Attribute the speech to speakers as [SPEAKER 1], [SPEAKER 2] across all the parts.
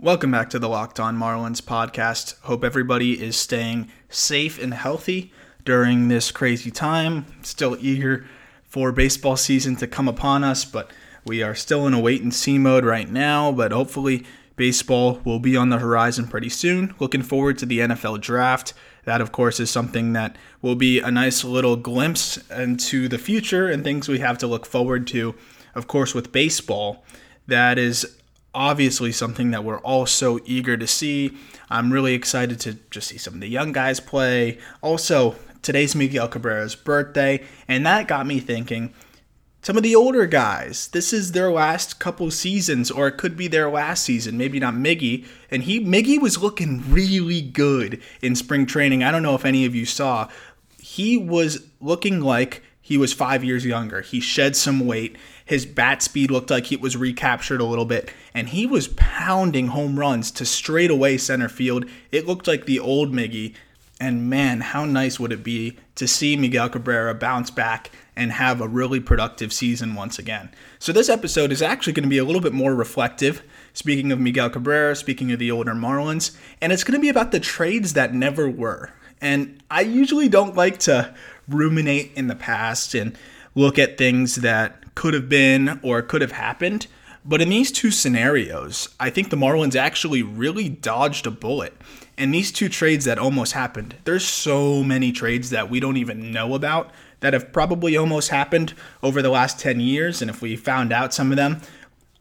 [SPEAKER 1] Welcome back to the Locked On Marlins podcast. Hope everybody is staying safe and healthy during this crazy time. Still eager for baseball season to come upon us, but we are still in a wait and see mode right now. But hopefully, baseball will be on the horizon pretty soon. Looking forward to the NFL draft. That, of course, is something that will be a nice little glimpse into the future and things we have to look forward to. Of course, with baseball, that is obviously something that we're all so eager to see. I'm really excited to just see some of the young guys play. Also, today's Miguel Cabrera's birthday, and that got me thinking some of the older guys, this is their last couple seasons, or it could be their last season, maybe not Miggy. And he Miggy was looking really good in spring training. I don't know if any of you saw. He was looking like he was five years younger. He shed some weight. His bat speed looked like it was recaptured a little bit, and he was pounding home runs to straightaway center field. It looked like the old Miggy. And man, how nice would it be to see Miguel Cabrera bounce back and have a really productive season once again? So, this episode is actually going to be a little bit more reflective. Speaking of Miguel Cabrera, speaking of the older Marlins, and it's going to be about the trades that never were. And I usually don't like to ruminate in the past and look at things that could have been or could have happened. But in these two scenarios, I think the Marlins actually really dodged a bullet. And these two trades that almost happened, there's so many trades that we don't even know about that have probably almost happened over the last 10 years. And if we found out some of them,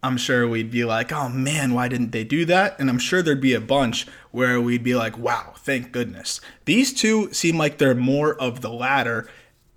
[SPEAKER 1] I'm sure we'd be like, oh man, why didn't they do that? And I'm sure there'd be a bunch where we'd be like, wow, thank goodness. These two seem like they're more of the latter.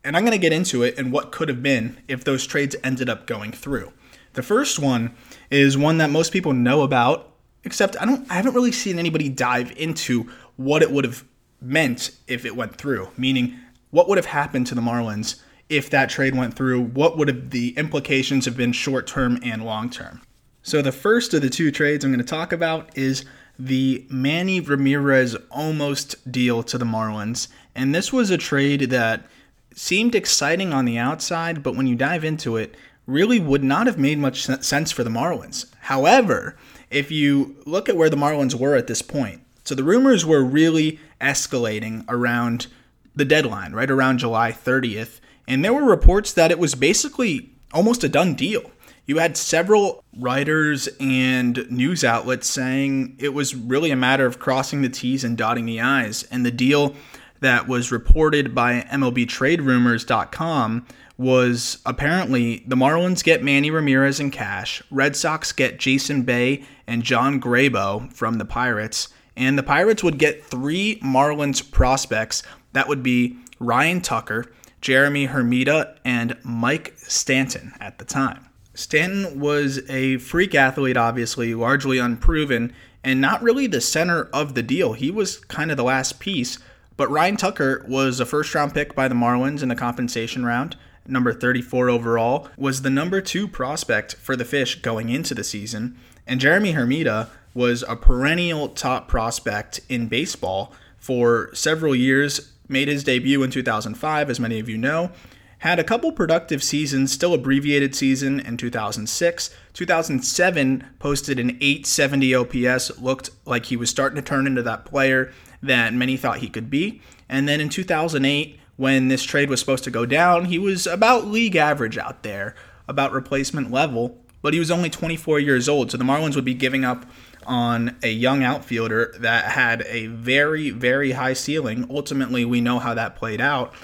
[SPEAKER 1] And I'm going to get into it and what could have been if those trades ended up going through. The first one is one that most people know about, except I don't I haven't really seen anybody dive into what it would have meant if it went through, meaning what would have happened to the Marlins if that trade went through, what would have the implications have been short term and long term? So the first of the two trades I'm going to talk about is the Manny Ramirez almost deal to the Marlins. And this was a trade that seemed exciting on the outside, but when you dive into it, really would not have made much sense for the Marlins. However, if you look at where the Marlins were at this point, so the rumors were really escalating around the deadline, right around July 30th. And there were reports that it was basically almost a done deal. You had several writers and news outlets saying it was really a matter of crossing the T's and dotting the I's. And the deal that was reported by MLBTradeRumors.com was apparently the Marlins get Manny Ramirez in cash, Red Sox get Jason Bay and John Grabow from the Pirates, and the Pirates would get three Marlins prospects. That would be Ryan Tucker, Jeremy Hermida, and Mike Stanton at the time. Stanton was a freak athlete, obviously, largely unproven, and not really the center of the deal. He was kind of the last piece. But Ryan Tucker was a first round pick by the Marlins in the compensation round, number 34 overall, was the number two prospect for the Fish going into the season. And Jeremy Hermida was a perennial top prospect in baseball for several years made his debut in 2005, as many of you know. Had a couple productive seasons, still abbreviated season in 2006. 2007 posted an 870 OPS, looked like he was starting to turn into that player that many thought he could be. And then in 2008, when this trade was supposed to go down, he was about league average out there, about replacement level, but he was only 24 years old. So the Marlins would be giving up on a young outfielder that had a very, very high ceiling. Ultimately, we know how that played out.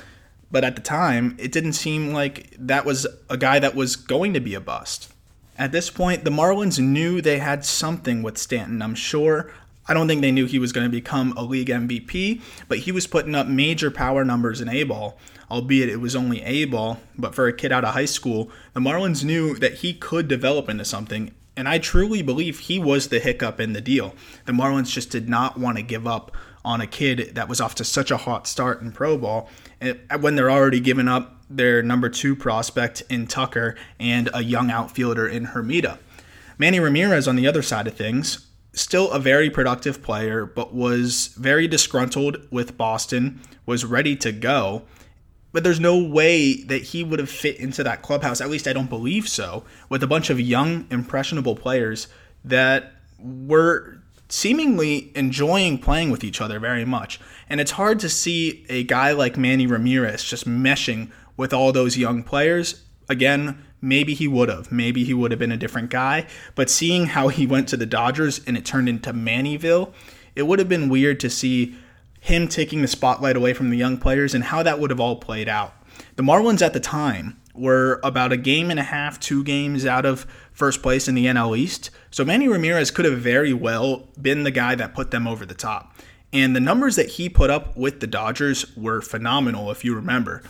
[SPEAKER 1] But at the time, it didn't seem like that was a guy that was going to be a bust. At this point, the Marlins knew they had something with Stanton, I'm sure. I don't think they knew he was going to become a league MVP, but he was putting up major power numbers in A ball, albeit it was only A ball. But for a kid out of high school, the Marlins knew that he could develop into something, and I truly believe he was the hiccup in the deal. The Marlins just did not want to give up on a kid that was off to such a hot start in pro ball eh, when they're already giving up their number two prospect in Tucker and a young outfielder in Hermida. Manny Ramirez, on the other side of things, still a very productive player, but was very disgruntled with Boston, was ready to go but there's no way that he would have fit into that clubhouse. At least I don't believe so. With a bunch of young, impressionable players that were seemingly enjoying playing with each other very much. And it's hard to see a guy like Manny Ramirez just meshing with all those young players. Again, maybe he would have. Maybe he would have been a different guy. But seeing how he went to the Dodgers and it turned into Mannyville, it would have been weird to see him taking the spotlight away from the young players and how that would have all played out. The Marlins at the time were about a game and a half, two games out of first place in the NL East. So Manny Ramirez could have very well been the guy that put them over the top. And the numbers that he put up with the Dodgers were phenomenal, if you remember.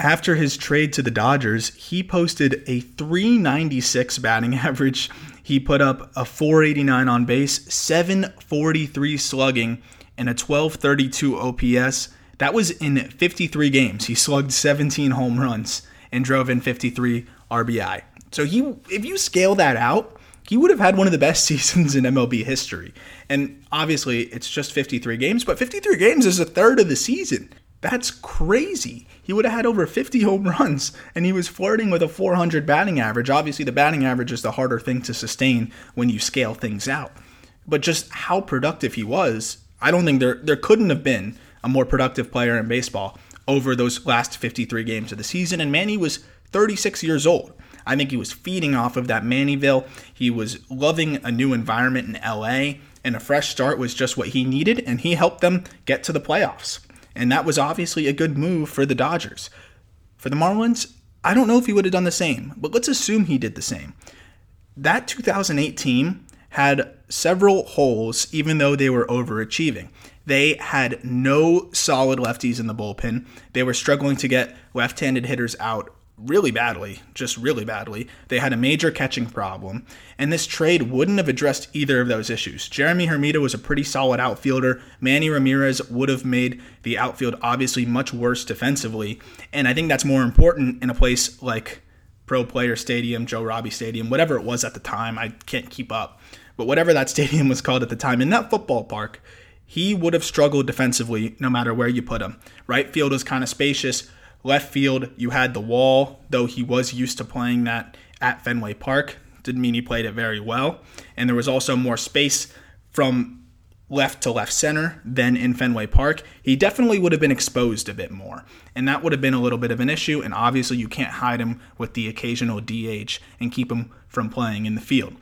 [SPEAKER 1] After his trade to the Dodgers, he posted a 396 batting average. He put up a 489 on base, 743 slugging, and a 1232 OPS. That was in 53 games. He slugged 17 home runs and drove in 53 RBI. So he, if you scale that out, he would have had one of the best seasons in MLB history. And obviously, it's just 53 games, but 53 games is a third of the season. That's crazy. He would have had over 50 home runs, and he was flirting with a 400 batting average. Obviously, the batting average is the harder thing to sustain when you scale things out. But just how productive he was, I don't think there there couldn't have been a more productive player in baseball over those last 53 games of the season. And Manny was 36 years old. I think he was feeding off of that Mannyville. He was loving a new environment in LA, and a fresh start was just what he needed, and he helped them get to the playoffs. And that was obviously a good move for the Dodgers. For the Marlins, I don't know if he would have done the same, but let's assume he did the same. That 2008 team had several holes, even though they were overachieving. They had no solid lefties in the bullpen. They were struggling to get left handed hitters out really badly, just really badly. They had a major catching problem, and this trade wouldn't have addressed either of those issues. Jeremy Hermida was a pretty solid outfielder. Manny Ramirez would have made the outfield obviously much worse defensively, and I think that's more important in a place like Pro Player Stadium, Joe Robbie Stadium, whatever it was at the time. I can't keep up. But whatever that stadium was called at the time, in that football park, he would have struggled defensively no matter where you put him. Right field was kind of spacious. Left field, you had the wall, though he was used to playing that at Fenway Park. Didn't mean he played it very well. And there was also more space from left to left center than in Fenway Park. He definitely would have been exposed a bit more. And that would have been a little bit of an issue. And obviously, you can't hide him with the occasional DH and keep him from playing in the field.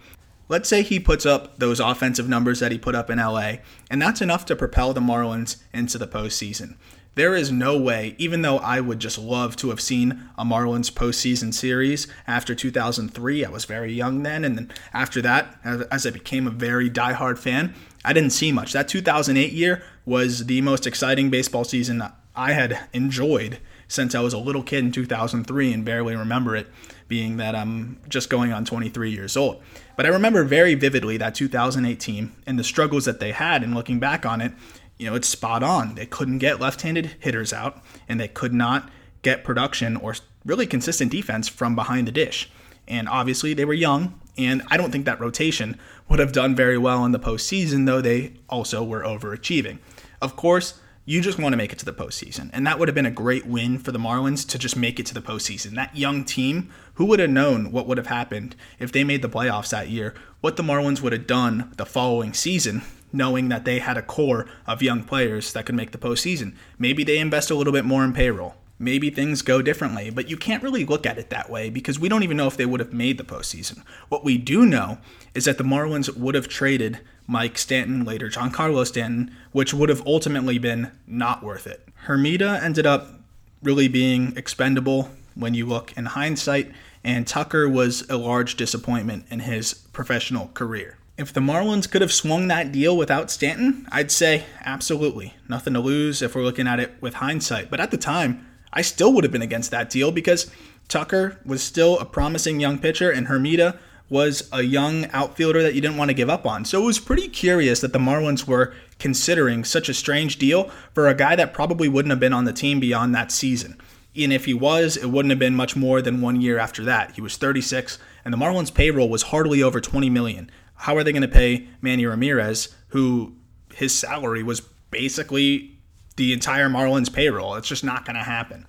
[SPEAKER 1] Let's say he puts up those offensive numbers that he put up in LA, and that's enough to propel the Marlins into the postseason. There is no way, even though I would just love to have seen a Marlins postseason series after 2003. I was very young then, and then after that, as I became a very diehard fan, I didn't see much. That 2008 year was the most exciting baseball season I had enjoyed since I was a little kid in 2003 and barely remember it, being that I'm just going on 23 years old. But I remember very vividly that 2008 team and the struggles that they had, and looking back on it, you know, it's spot on. They couldn't get left handed hitters out, and they could not get production or really consistent defense from behind the dish. And obviously, they were young, and I don't think that rotation would have done very well in the postseason, though they also were overachieving. Of course, you just want to make it to the postseason. And that would have been a great win for the Marlins to just make it to the postseason. That young team, who would have known what would have happened if they made the playoffs that year? What the Marlins would have done the following season, knowing that they had a core of young players that could make the postseason. Maybe they invest a little bit more in payroll maybe things go differently. But you can't really look at it that way because we don't even know if they would have made the postseason. What we do know is that the Marlins would have traded Mike Stanton, later Giancarlo Stanton, which would have ultimately been not worth it. Hermida ended up really being expendable when you look in hindsight, and Tucker was a large disappointment in his professional career. If the Marlins could have swung that deal without Stanton, I'd say absolutely. Nothing to lose if we're looking at it with hindsight. But at the time, I still would have been against that deal because Tucker was still a promising young pitcher and Hermida was a young outfielder that you didn't want to give up on. So it was pretty curious that the Marlins were considering such a strange deal for a guy that probably wouldn't have been on the team beyond that season. And if he was, it wouldn't have been much more than one year after that. He was 36, and the Marlins' payroll was hardly over 20 million. How are they going to pay Manny Ramirez, who his salary was basically the entire Marlins payroll. It's just not going to happen.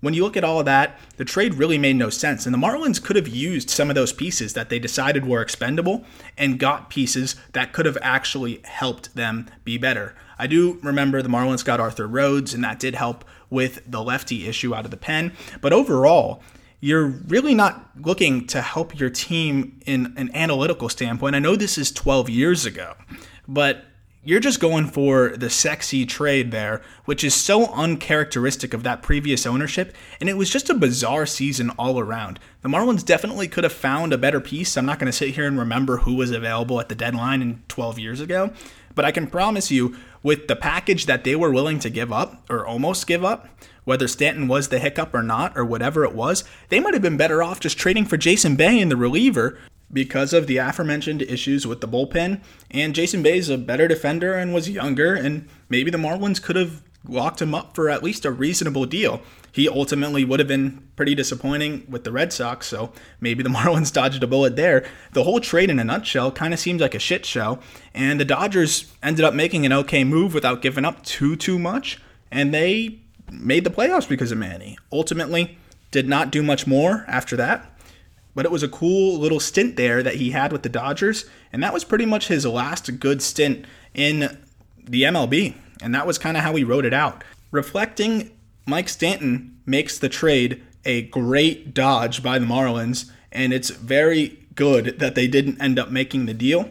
[SPEAKER 1] when you look at all of that, the trade really made no sense. And the Marlins could have used some of those pieces that they decided were expendable and got pieces that could have actually helped them be better. I do remember the Marlins got Arthur Rhodes, and that did help with the lefty issue out of the pen. But overall, you're really not looking to help your team in an analytical standpoint. I know this is 12 years ago, but you're just going for the sexy trade there, which is so uncharacteristic of that previous ownership. And it was just a bizarre season all around. The Marlins definitely could have found a better piece. I'm not going to sit here and remember who was available at the deadline in 12 years ago, but I can promise you, with the package that they were willing to give up or almost give up, whether Stanton was the hiccup or not, or whatever it was, they might have been better off just trading for Jason Bay in the reliever because of the aforementioned issues with the bullpen. And Jason Bay is a better defender and was younger, and maybe the Marlins could have locked him up for at least a reasonable deal. He ultimately would have been pretty disappointing with the Red Sox, so maybe the Marlins dodged a bullet there. The whole trade, in a nutshell, kind of seems like a shit show, and the Dodgers ended up making an okay move without giving up too too much, and they made the playoffs because of Manny. Ultimately, did not do much more after that but it was a cool little stint there that he had with the Dodgers, and that was pretty much his last good stint in the MLB, and that was kind of how he wrote it out. Reflecting, Mike Stanton makes the trade a great dodge by the Marlins, and it's very good that they didn't end up making the deal.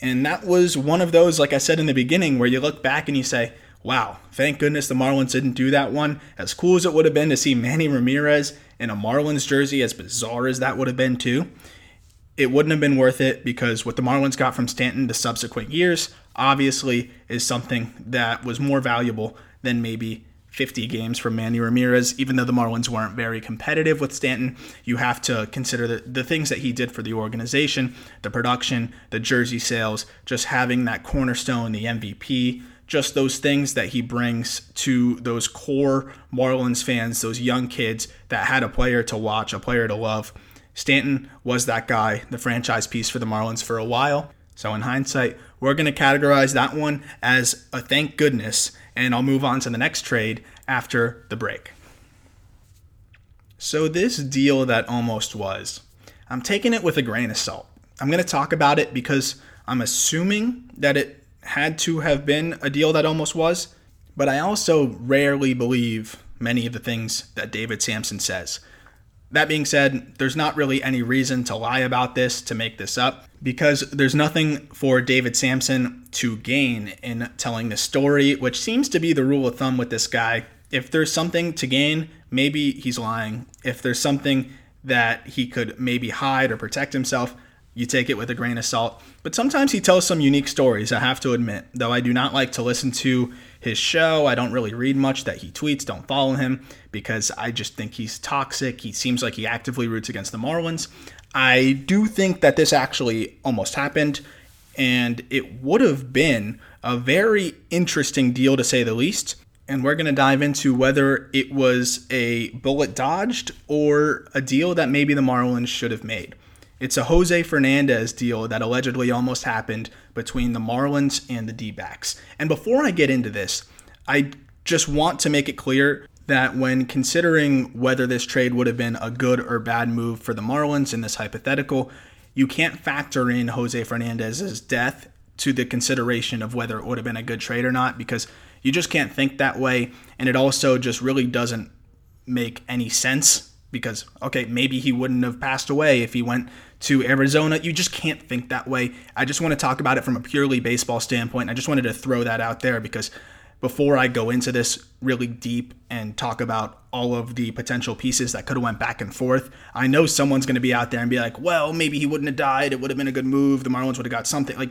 [SPEAKER 1] And that was one of those, like I said in the beginning, where you look back and you say, wow, thank goodness the Marlins didn't do that one. As cool as it would have been to see Manny Ramirez in a Marlins jersey, as bizarre as that would have been too, it wouldn't have been worth it because what the Marlins got from Stanton the subsequent years obviously is something that was more valuable than maybe 50 games from Manny Ramirez. Even though the Marlins weren't very competitive with Stanton, you have to consider the, the things that he did for the organization, the production, the jersey sales, just having that cornerstone, the MVP, just those things that he brings to those core Marlins fans, those young kids that had a player to watch, a player to love. Stanton was that guy, the franchise piece for the Marlins for a while. So, in hindsight, we're going to categorize that one as a thank goodness, and I'll move on to the next trade after the break. So, this deal that almost was, I'm taking it with a grain of salt. I'm going to talk about it because I'm assuming that it had to have been a deal that almost was, but I also rarely believe many of the things that David Samson says. That being said, there's not really any reason to lie about this, to make this up, because there's nothing for David Samson to gain in telling the story, which seems to be the rule of thumb with this guy. If there's something to gain, maybe he's lying. If there's something that he could maybe hide or protect himself, you take it with a grain of salt. But sometimes he tells some unique stories, I have to admit. Though I do not like to listen to his show, I don't really read much that he tweets, don't follow him because I just think he's toxic. He seems like he actively roots against the Marlins. I do think that this actually almost happened, and it would have been a very interesting deal to say the least. And we're going to dive into whether it was a bullet dodged or a deal that maybe the Marlins should have made. It's a Jose Fernandez deal that allegedly almost happened between the Marlins and the D backs. And before I get into this, I just want to make it clear that when considering whether this trade would have been a good or bad move for the Marlins in this hypothetical, you can't factor in Jose Fernandez's death to the consideration of whether it would have been a good trade or not because you just can't think that way. And it also just really doesn't make any sense because okay, maybe he wouldn't have passed away if he went to Arizona. You just can't think that way. I just want to talk about it from a purely baseball standpoint. I just wanted to throw that out there because before I go into this really deep and talk about all of the potential pieces that could have went back and forth. I know someone's going to be out there and be like, "Well, maybe he wouldn't have died. It would have been a good move. The Marlins would have got something." Like,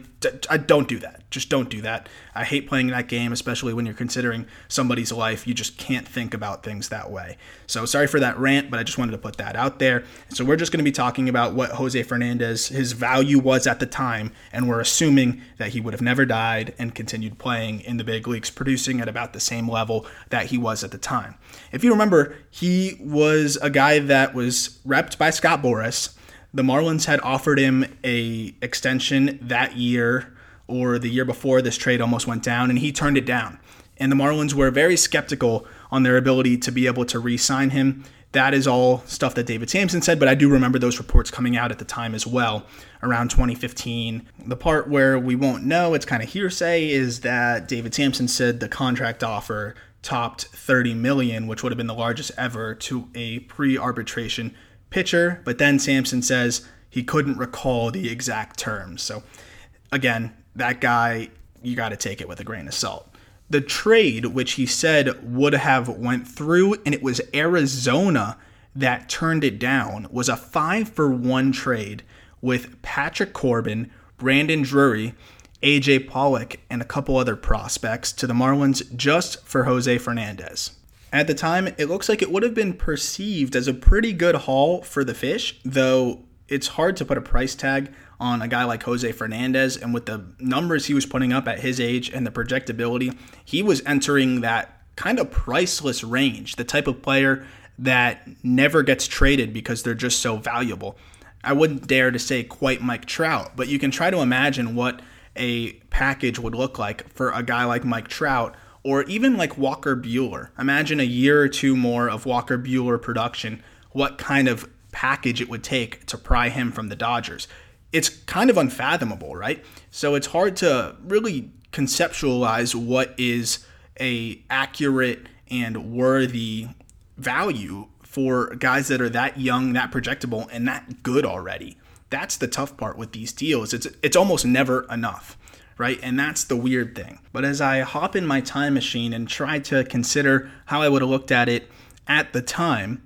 [SPEAKER 1] I don't do that. Just don't do that. I hate playing that game, especially when you're considering somebody's life. You just can't think about things that way. So sorry for that rant, but I just wanted to put that out there. So we're just going to be talking about what Jose Fernandez his value was at the time, and we're assuming that he would have never died and continued playing in the big leagues, producing at about the same level that he was at the time. If you remember, he was a guy that was repped by Scott Boras. The Marlins had offered him a extension that year or the year before this trade almost went down, and he turned it down. and the Marlins were very skeptical on their ability to be able to re sign him. That is all stuff that David Samson said, but I do remember those reports coming out at the time as well, around 2015. The part where we won't know, it's kind of hearsay, is that David Samson said the contract offer topped 30 million, which would have been the largest ever to a pre-arbitration pitcher. But then Samson says he couldn't recall the exact terms. So again, that guy, you got to take it with a grain of salt the trade which he said would have went through and it was Arizona that turned it down was a 5 for 1 trade with Patrick Corbin, Brandon Drury, AJ Pollock and a couple other prospects to the Marlins just for Jose Fernandez. At the time, it looks like it would have been perceived as a pretty good haul for the Fish, though it's hard to put a price tag on a guy like Jose Fernandez. And with the numbers he was putting up at his age and the projectability, he was entering that kind of priceless range, the type of player that never gets traded because they're just so valuable. I wouldn't dare to say quite Mike Trout, but you can try to imagine what a package would look like for a guy like Mike Trout or even like Walker Buehler. Imagine a year or two more of Walker Buehler production, what kind of package it would take to pry him from the Dodgers it's kind of unfathomable, right? So it's hard to really conceptualize what is a accurate and worthy value for guys that are that young, that projectable, and that good already. That's the tough part with these deals. It's it's almost never enough, right? And that's the weird thing. But as I hop in my time machine and try to consider how I would have looked at it at the time,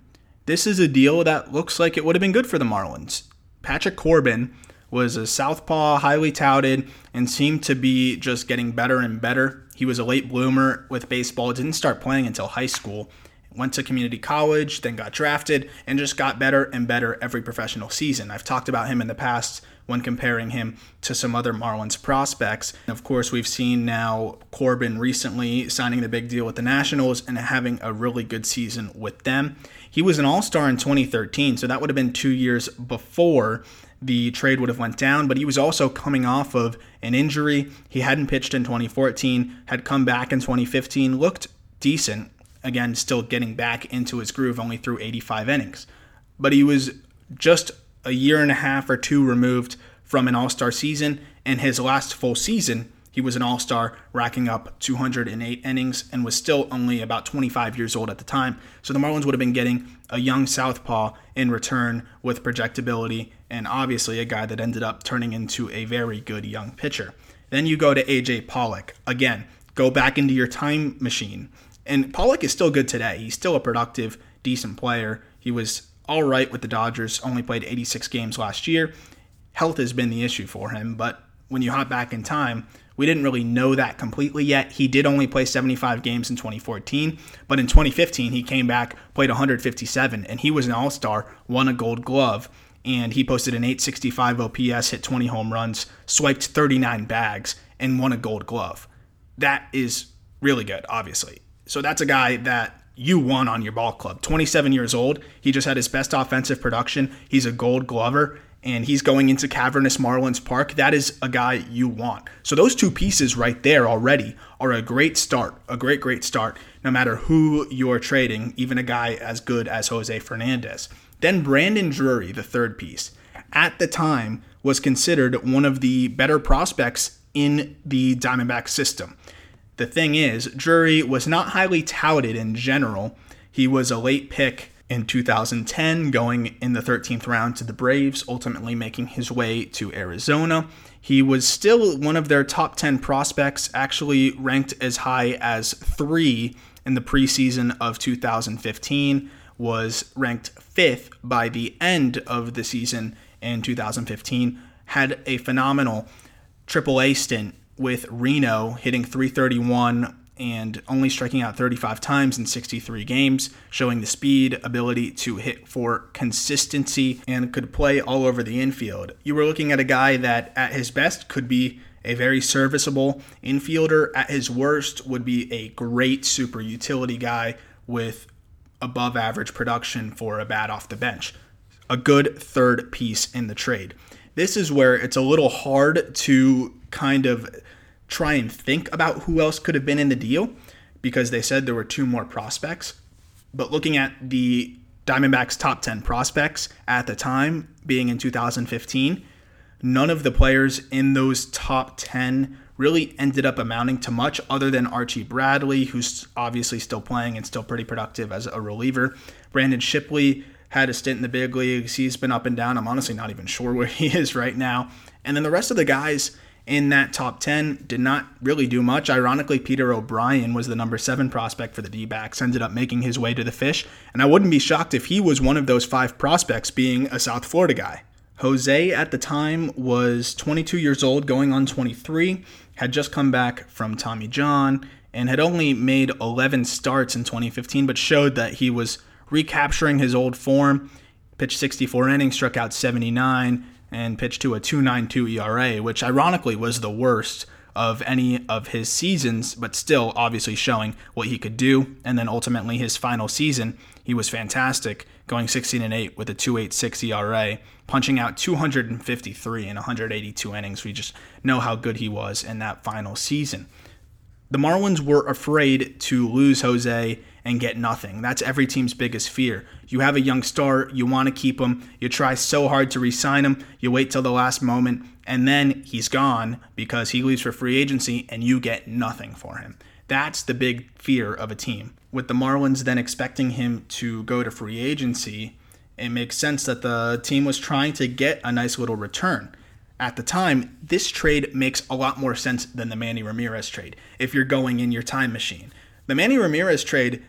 [SPEAKER 1] this is a deal that looks like it would have been good for the Marlins. Patrick Corbin was a southpaw, highly touted, and seemed to be just getting better and better. He was a late bloomer with baseball, didn't start playing until high school. Went to community college, then got drafted, and just got better and better every professional season. I've talked about him in the past when comparing him to some other Marlins prospects. And of course, we've seen now Corbin recently signing the big deal with the Nationals and having a really good season with them. He was an All-Star in 2013, so that would have been 2 years before the trade would have went down, but he was also coming off of an injury. He hadn't pitched in 2014, had come back in 2015, looked decent. Again, still getting back into his groove, only through 85 innings. But he was just a year and a half or two removed from an all star season, and his last full season he was an all star, racking up 208 innings, and was still only about 25 years old at the time. So the Marlins would have been getting a young southpaw in return with projectability, and obviously a guy that ended up turning into a very good young pitcher. Then you go to AJ Pollock. Again, go back into your time machine. And Pollock is still good today. He's still a productive, decent player. He was all right with the Dodgers, only played 86 games last year. Health has been the issue for him, but when you hop back in time, we didn't really know that completely yet. He did only play 75 games in 2014, but in 2015 he came back, played 157, and he was an all-star, won a gold glove, and he posted an 865 OPS, hit 20 home runs, swiped 39 bags, and won a gold glove. That is really good, obviously. So that's a guy that you won on your ball club. 27 years old. He just had his best offensive production. He's a gold glover and he's going into cavernous Marlins Park, that is a guy you want. So those two pieces right there already are a great start, a great, great start, no matter who you're trading, even a guy as good as Jose Fernandez. Then Brandon Drury, the third piece, at the time was considered one of the better prospects in the Diamondback system. The thing is, Drury was not highly touted in general. He was a late pick in 2010, going in the 13th round to the Braves, ultimately making his way to Arizona. He was still one of their top 10 prospects, actually ranked as high as three in the preseason of 2015, was ranked fifth by the end of the season in 2015, had a phenomenal AAA stint with Reno, hitting 331 and only striking out 35 times in 63 games, showing the speed, ability to hit for consistency, and could play all over the infield. You were looking at a guy that, at his best, could be a very serviceable infielder. At his worst, would be a great super utility guy with above average production for a bat off the bench. A good third piece in the trade. This is where it's a little hard to kind of try and think about who else could have been in the deal because they said there were two more prospects. But looking at the Diamondbacks' top 10 prospects at the time, being in 2015, none of the players in those top 10 really ended up amounting to much other than Archie Bradley, who's obviously still playing and still pretty productive as a reliever. Braden Shipley had a stint in the big leagues. He's been up and down. I'm honestly not even sure where he is right now. And then the rest of the guys in that top 10 did not really do much. Ironically, Peter O'Brien was the number seven prospect for the D backs, ended up making his way to the fish. And I wouldn't be shocked if he was one of those five prospects being a South Florida guy. Jose at the time was 22 years old, going on 23, had just come back from Tommy John, and had only made 11 starts in 2015, but showed that he was recapturing his old form. Pitched 64 innings, struck out 79, and pitched to a 2.92 ERA, which ironically was the worst of any of his seasons, but still obviously showing what he could do. And then ultimately his final season, he was fantastic, going 16 and 8 with a 2.86 ERA, punching out 253 in 182 innings. We just know how good he was in that final season. The Marlins were afraid to lose Jose and get nothing. That's every team's biggest fear. You have a young star, you want to keep him, you try so hard to re-sign him, you wait till the last moment, and then he's gone because he leaves for free agency and you get nothing for him. That's the big fear of a team. With the Marlins then expecting him to go to free agency, it makes sense that the team was trying to get a nice little return. At the time, this trade makes a lot more sense than the Manny Ramirez trade if you're going in your time machine. The Manny Ramirez trade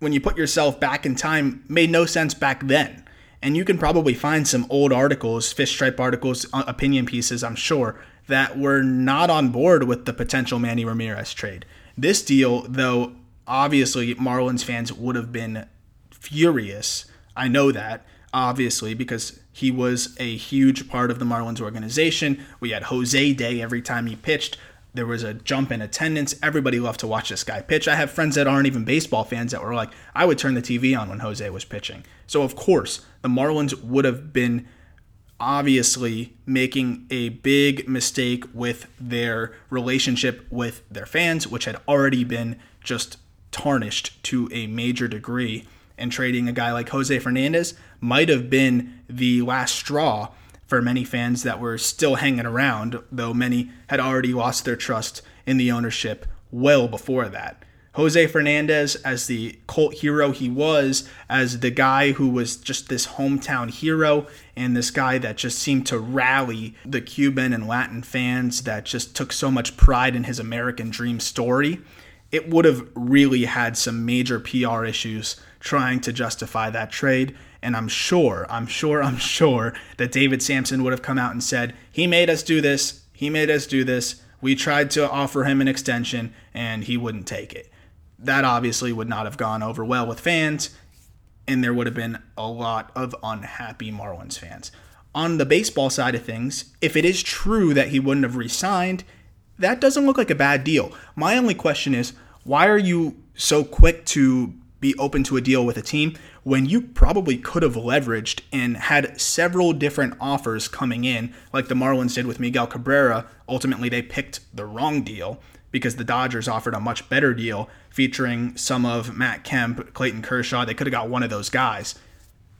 [SPEAKER 1] when you put yourself back in time made no sense back then. And you can probably find some old articles, fish stripe articles, uh, opinion pieces, I'm sure, that were not on board with the potential Manny Ramirez trade. This deal, though, obviously Marlins fans would have been furious. I know that, obviously, because he was a huge part of the Marlins organization. We had Jose Day every time he pitched. There was a jump in attendance. Everybody loved to watch this guy pitch. I have friends that aren't even baseball fans that were like, I would turn the TV on when Jose was pitching. So, of course, the Marlins would have been obviously making a big mistake with their relationship with their fans, which had already been just tarnished to a major degree. And trading a guy like Jose Fernandez might have been the last straw for many fans that were still hanging around, though many had already lost their trust in the ownership well before that. Jose Fernandez, as the cult hero he was, as the guy who was just this hometown hero, and this guy that just seemed to rally the Cuban and Latin fans that just took so much pride in his American dream story, it would have really had some major PR issues trying to justify that trade. And I'm sure, I'm sure, I'm sure that David Samson would have come out and said, he made us do this. He made us do this. We tried to offer him an extension and he wouldn't take it. That obviously would not have gone over well with fans, and there would have been a lot of unhappy Marlins fans. On the baseball side of things, if it is true that he wouldn't have resigned, that doesn't look like a bad deal. My only question is why are you so quick to be open to a deal with a team when you probably could have leveraged and had several different offers coming in, like the Marlins did with Miguel Cabrera. Ultimately, they picked the wrong deal because the Dodgers offered a much better deal featuring some of Matt Kemp, Clayton Kershaw. They could have got one of those guys.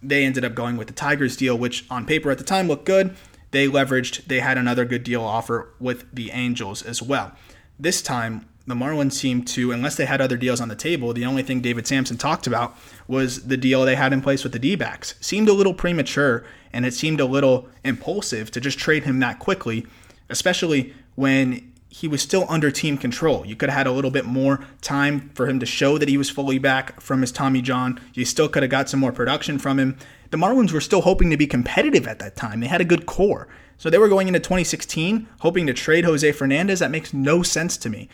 [SPEAKER 1] They ended up going with the Tigers deal, which on paper at the time looked good. They leveraged, they had another good deal offer with the Angels as well. This time, the Marlins seemed to, unless they had other deals on the table, the only thing David Samson talked about was the deal they had in place with the D backs. Seemed a little premature and it seemed a little impulsive to just trade him that quickly, especially when he was still under team control. You could have had a little bit more time for him to show that he was fully back from his Tommy John. You still could have got some more production from him. The Marlins were still hoping to be competitive at that time. They had a good core. So they were going into 2016 hoping to trade Jose Fernandez. That makes no sense to me.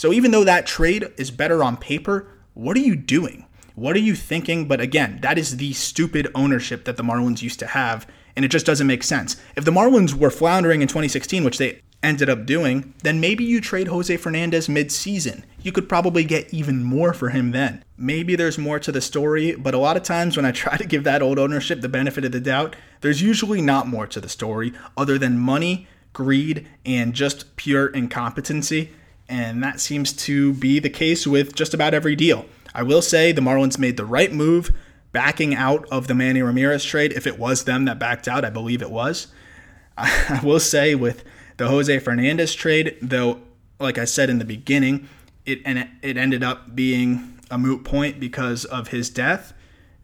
[SPEAKER 1] So even though that trade is better on paper, what are you doing? What are you thinking? But again, that is the stupid ownership that the Marlins used to have, and it just doesn't make sense. If the Marlins were floundering in 2016, which they ended up doing, then maybe you trade Jose Fernandez mid-season. You could probably get even more for him then. Maybe there's more to the story, but a lot of times when I try to give that old ownership the benefit of the doubt, there's usually not more to the story other than money, greed, and just pure incompetency. And that seems to be the case with just about every deal. I will say the Marlins made the right move backing out of the Manny Ramirez trade. If it was them that backed out, I believe it was. I will say with the Jose Fernandez trade, though, like I said in the beginning, it and it ended up being a moot point because of his death.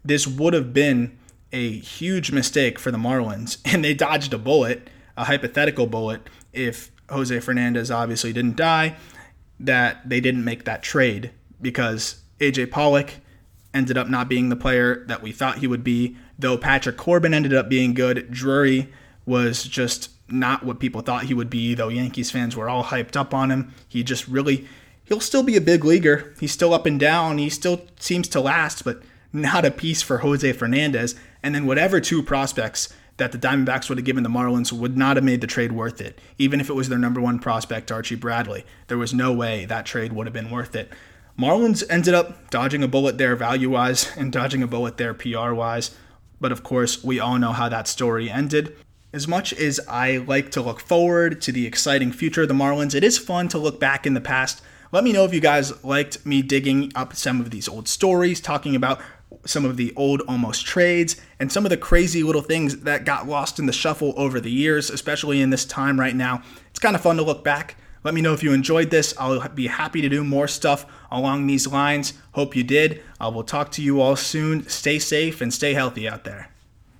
[SPEAKER 1] This would have been a huge mistake for the Marlins, and they dodged a bullet, a hypothetical bullet, if Jose Fernandez obviously didn't die, that they didn't make that trade because AJ Pollock ended up not being the player that we thought he would be. Though Patrick Corbin ended up being good, Drury was just not what people thought he would be, though Yankees fans were all hyped up on him. He just really, he'll still be a big leaguer. He's still up and down. He still seems to last, but not a piece for Jose Fernandez. And then whatever two prospects that the Diamondbacks would have given the Marlins would not have made the trade worth it. Even if it was their number one prospect, Archie Bradley, there was no way that trade would have been worth it. Marlins ended up dodging a bullet there value wise and dodging a bullet there PR wise. But of course, we all know how that story ended. As much as I like to look forward to the exciting future of the Marlins, it is fun to look back in the past. Let me know if you guys liked me digging up some of these old stories, talking about some of the old almost trades, and some of the crazy little things that got lost in the shuffle over the years, especially in this time right now. It's kind of fun to look back. Let me know if you enjoyed this. I'll be happy to do more stuff along these lines. Hope you did. I will talk to you all soon. Stay safe and stay healthy out there.